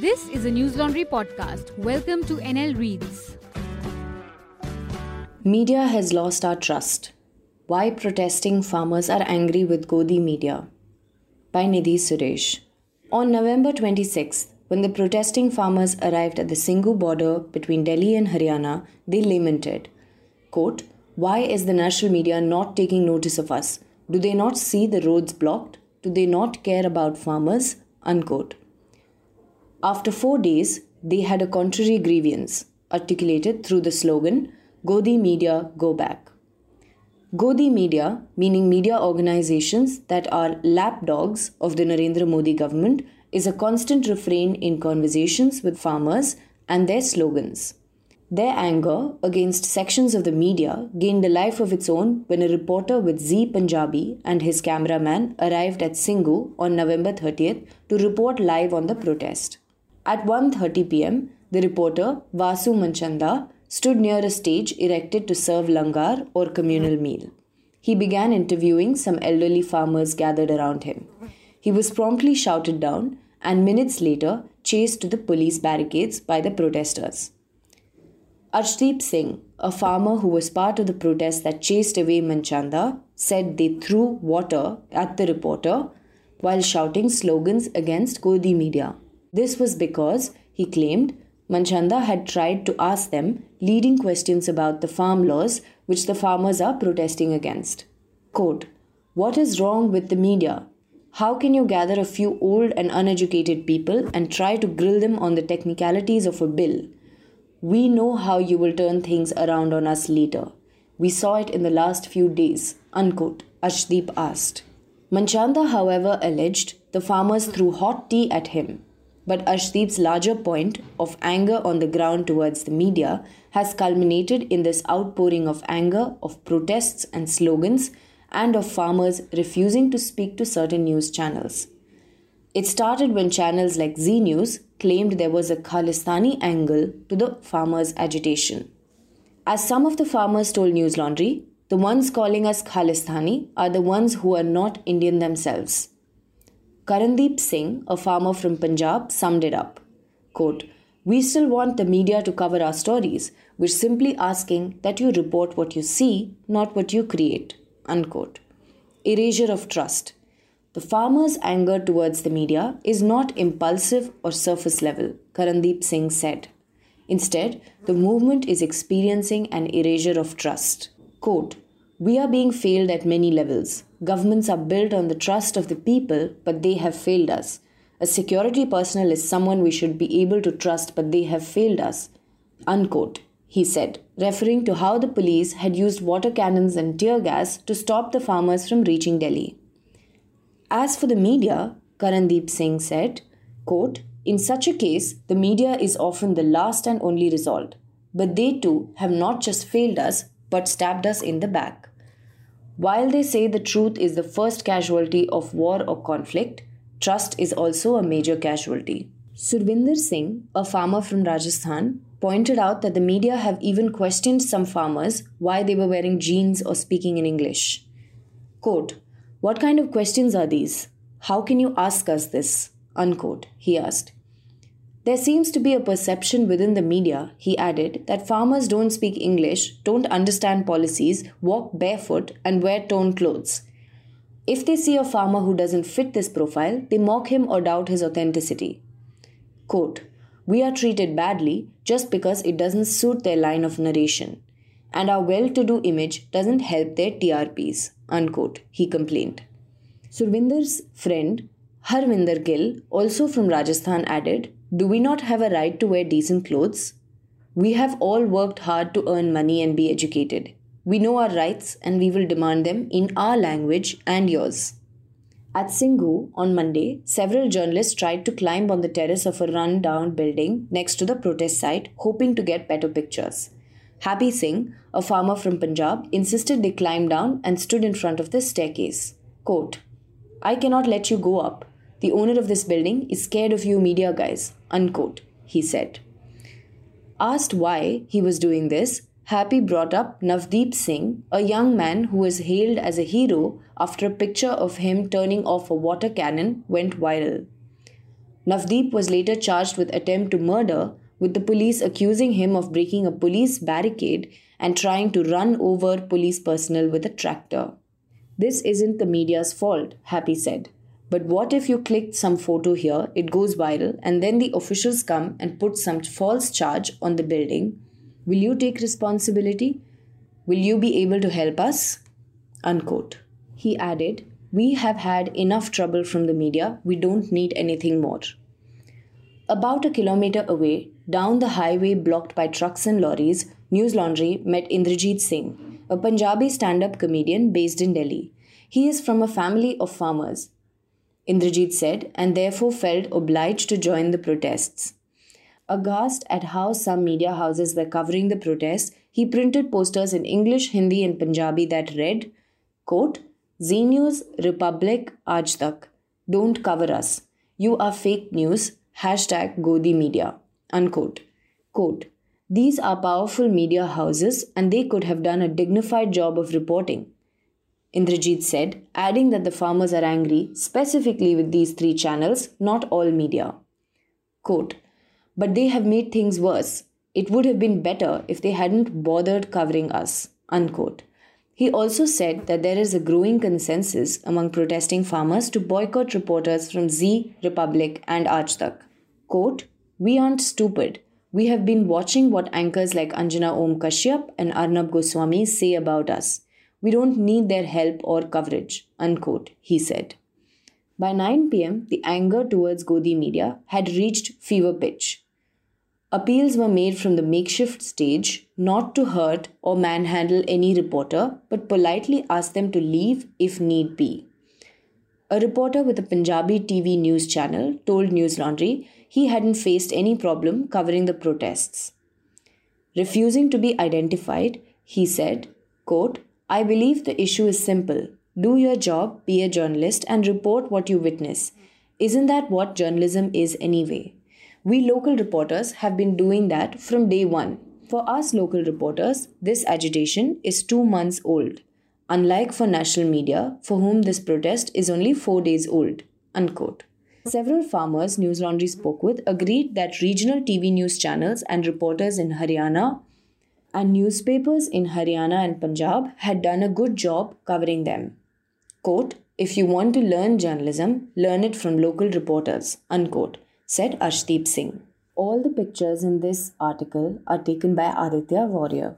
This is a Newslaundry podcast. Welcome to NL Reads. Media has lost our trust. Why protesting farmers are angry with Godi media. By Nidhi Suresh. On November 26th, when the protesting farmers arrived at the Singhu border between Delhi and Haryana, they lamented, quote, Why is the national media not taking notice of us? Do they not see the roads blocked? Do they not care about farmers? Unquote. After four days, they had a contrary grievance, articulated through the slogan, Godi Media Go Back. Godi Media, meaning media organizations that are lapdogs of the Narendra Modi government, is a constant refrain in conversations with farmers and their slogans. Their anger against sections of the media gained a life of its own when a reporter with Zee Punjabi and his cameraman arrived at Singhu on November 30th to report live on the protest. At 1:30 p.m., the reporter Vasu Manchanda stood near a stage erected to serve langar or communal meal. He began interviewing some elderly farmers gathered around him. He was promptly shouted down and minutes later chased to the police barricades by the protesters. Arshdeep Singh, a farmer who was part of the protest that chased away Manchanda, said they threw water at the reporter while shouting slogans against Godi media. This was because, he claimed, Manchanda had tried to ask them leading questions about the farm laws which the farmers are protesting against. Quote, What is wrong with the media? How can you gather a few old and uneducated people and try to grill them on the technicalities of a bill? We know how you will turn things around on us later. We saw it in the last few days. Unquote, Arshdeep asked. Manchanda, however, alleged the farmers threw hot tea at him. But Arshdeep's larger point of anger on the ground towards the media has culminated in this outpouring of anger, of protests and slogans, and of farmers refusing to speak to certain news channels. It started when channels like Zee News claimed there was a Khalistani angle to the farmers' agitation. As some of the farmers told Newslaundry, the ones calling us Khalistani are the ones who are not Indian themselves. Karandeep Singh, a farmer from Punjab, summed it up. Quote, we still want the media to cover our stories. We're simply asking that you report what you see, not what you create. Unquote. Erasure of trust. The farmer's anger towards the media is not impulsive or surface level, Karandeep Singh said. Instead, the movement is experiencing an erasure of trust. Quote, we are being failed at many levels. Governments are built on the trust of the people, but they have failed us. A security personnel is someone we should be able to trust, but they have failed us. Unquote, he said, referring to how the police had used water cannons and tear gas to stop the farmers from reaching Delhi. As for the media, Karandeep Singh said, quote, In such a case, the media is often the last and only resort. But they too have not just failed us, but stabbed us in the back. While they say the truth is the first casualty of war or conflict, trust is also a major casualty. Survinder Singh, a farmer from Rajasthan, pointed out that the media have even questioned some farmers why they were wearing jeans or speaking in English. Quote, What kind of questions are these? How can you ask us this? Unquote, he asked. There seems to be a perception within the media, he added, that farmers don't speak English, don't understand policies, walk barefoot, and wear torn clothes. If they see a farmer who doesn't fit this profile, they mock him or doubt his authenticity. Quote, we are treated badly just because it doesn't suit their line of narration, and our well to do image doesn't help their TRPs. Unquote, he complained. Survinder's friend, Harvinder Gill, also from Rajasthan, added, Do we not have a right to wear decent clothes? We have all worked hard to earn money and be educated. We know our rights and we will demand them in our language and yours. At Singhu on Monday, several journalists tried to climb on the terrace of a run down building next to the protest site, hoping to get better pictures. Happy Singh, a farmer from Punjab, insisted they climb down and stood in front of the staircase. Quote, I cannot let you go up. The owner of this building is scared of you media guys. Unquote, he said. Asked why he was doing this, Happy brought up Navdeep Singh, a young man who was hailed as a hero after a picture of him turning off a water cannon went viral. Navdeep was later charged with attempt to murder, with the police accusing him of breaking a police barricade and trying to run over police personnel with a tractor. This isn't the media's fault, Happy said. But what if you clicked some photo here, it goes viral, and then the officials come and put some false charge on the building? Will you take responsibility? Will you be able to help us? Unquote. He added, We have had enough trouble from the media, we don't need anything more. About a kilometer away, down the highway blocked by trucks and lorries, Newslaundry met Indrajit Singh, a Punjabi stand up comedian based in Delhi. He is from a family of farmers, Indrajit said, and therefore felt obliged to join the protests. Aghast at how some media houses were covering the protests, he printed posters in English, Hindi, and Punjabi that read, quote, Zee News, Republic, Aaj Tak, don't cover us. You are fake news. Hashtag Godi Media. Unquote. Quote, these are powerful media houses and they could have done a dignified job of reporting. Indrajit said, adding that the farmers are angry specifically with these three channels, not all media. Quote, but they have made things worse. It would have been better if they hadn't bothered covering us. Unquote. He also said that there is a growing consensus among protesting farmers to boycott reporters from Zee, Republic, and Aaj Quote, We aren't stupid. We have been watching what anchors like Anjana Om Kashyap and Arnab Goswami say about us. We don't need their help or coverage, unquote, he said. By 9 pm, the anger towards Godi media had reached fever pitch. Appeals were made from the makeshift stage not to hurt or manhandle any reporter, but politely ask them to leave if need be. A reporter with a Punjabi TV news channel told Newslaundry he hadn't faced any problem covering the protests. Refusing to be identified, he said, quote, I believe the issue is simple. Do your job, be a journalist, and report what you witness. Isn't that what journalism is anyway? We local reporters have been doing that from day one. For us local reporters, this agitation is two months old, unlike for national media, for whom this protest is only four days old. Unquote. Several farmers Newslaundry spoke with agreed that regional TV news channels and reporters in Haryana and newspapers in Haryana and Punjab had done a good job covering them. Quote, if you want to learn journalism, learn it from local reporters, unquote, said Arshdeep Singh. All the pictures in this article are taken by Aditya Warrior.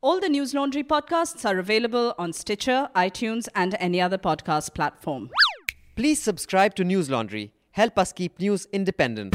All the Newslaundry podcasts are available on Stitcher, iTunes, and any other podcast platform. Please subscribe to Newslaundry. Help us keep news independent.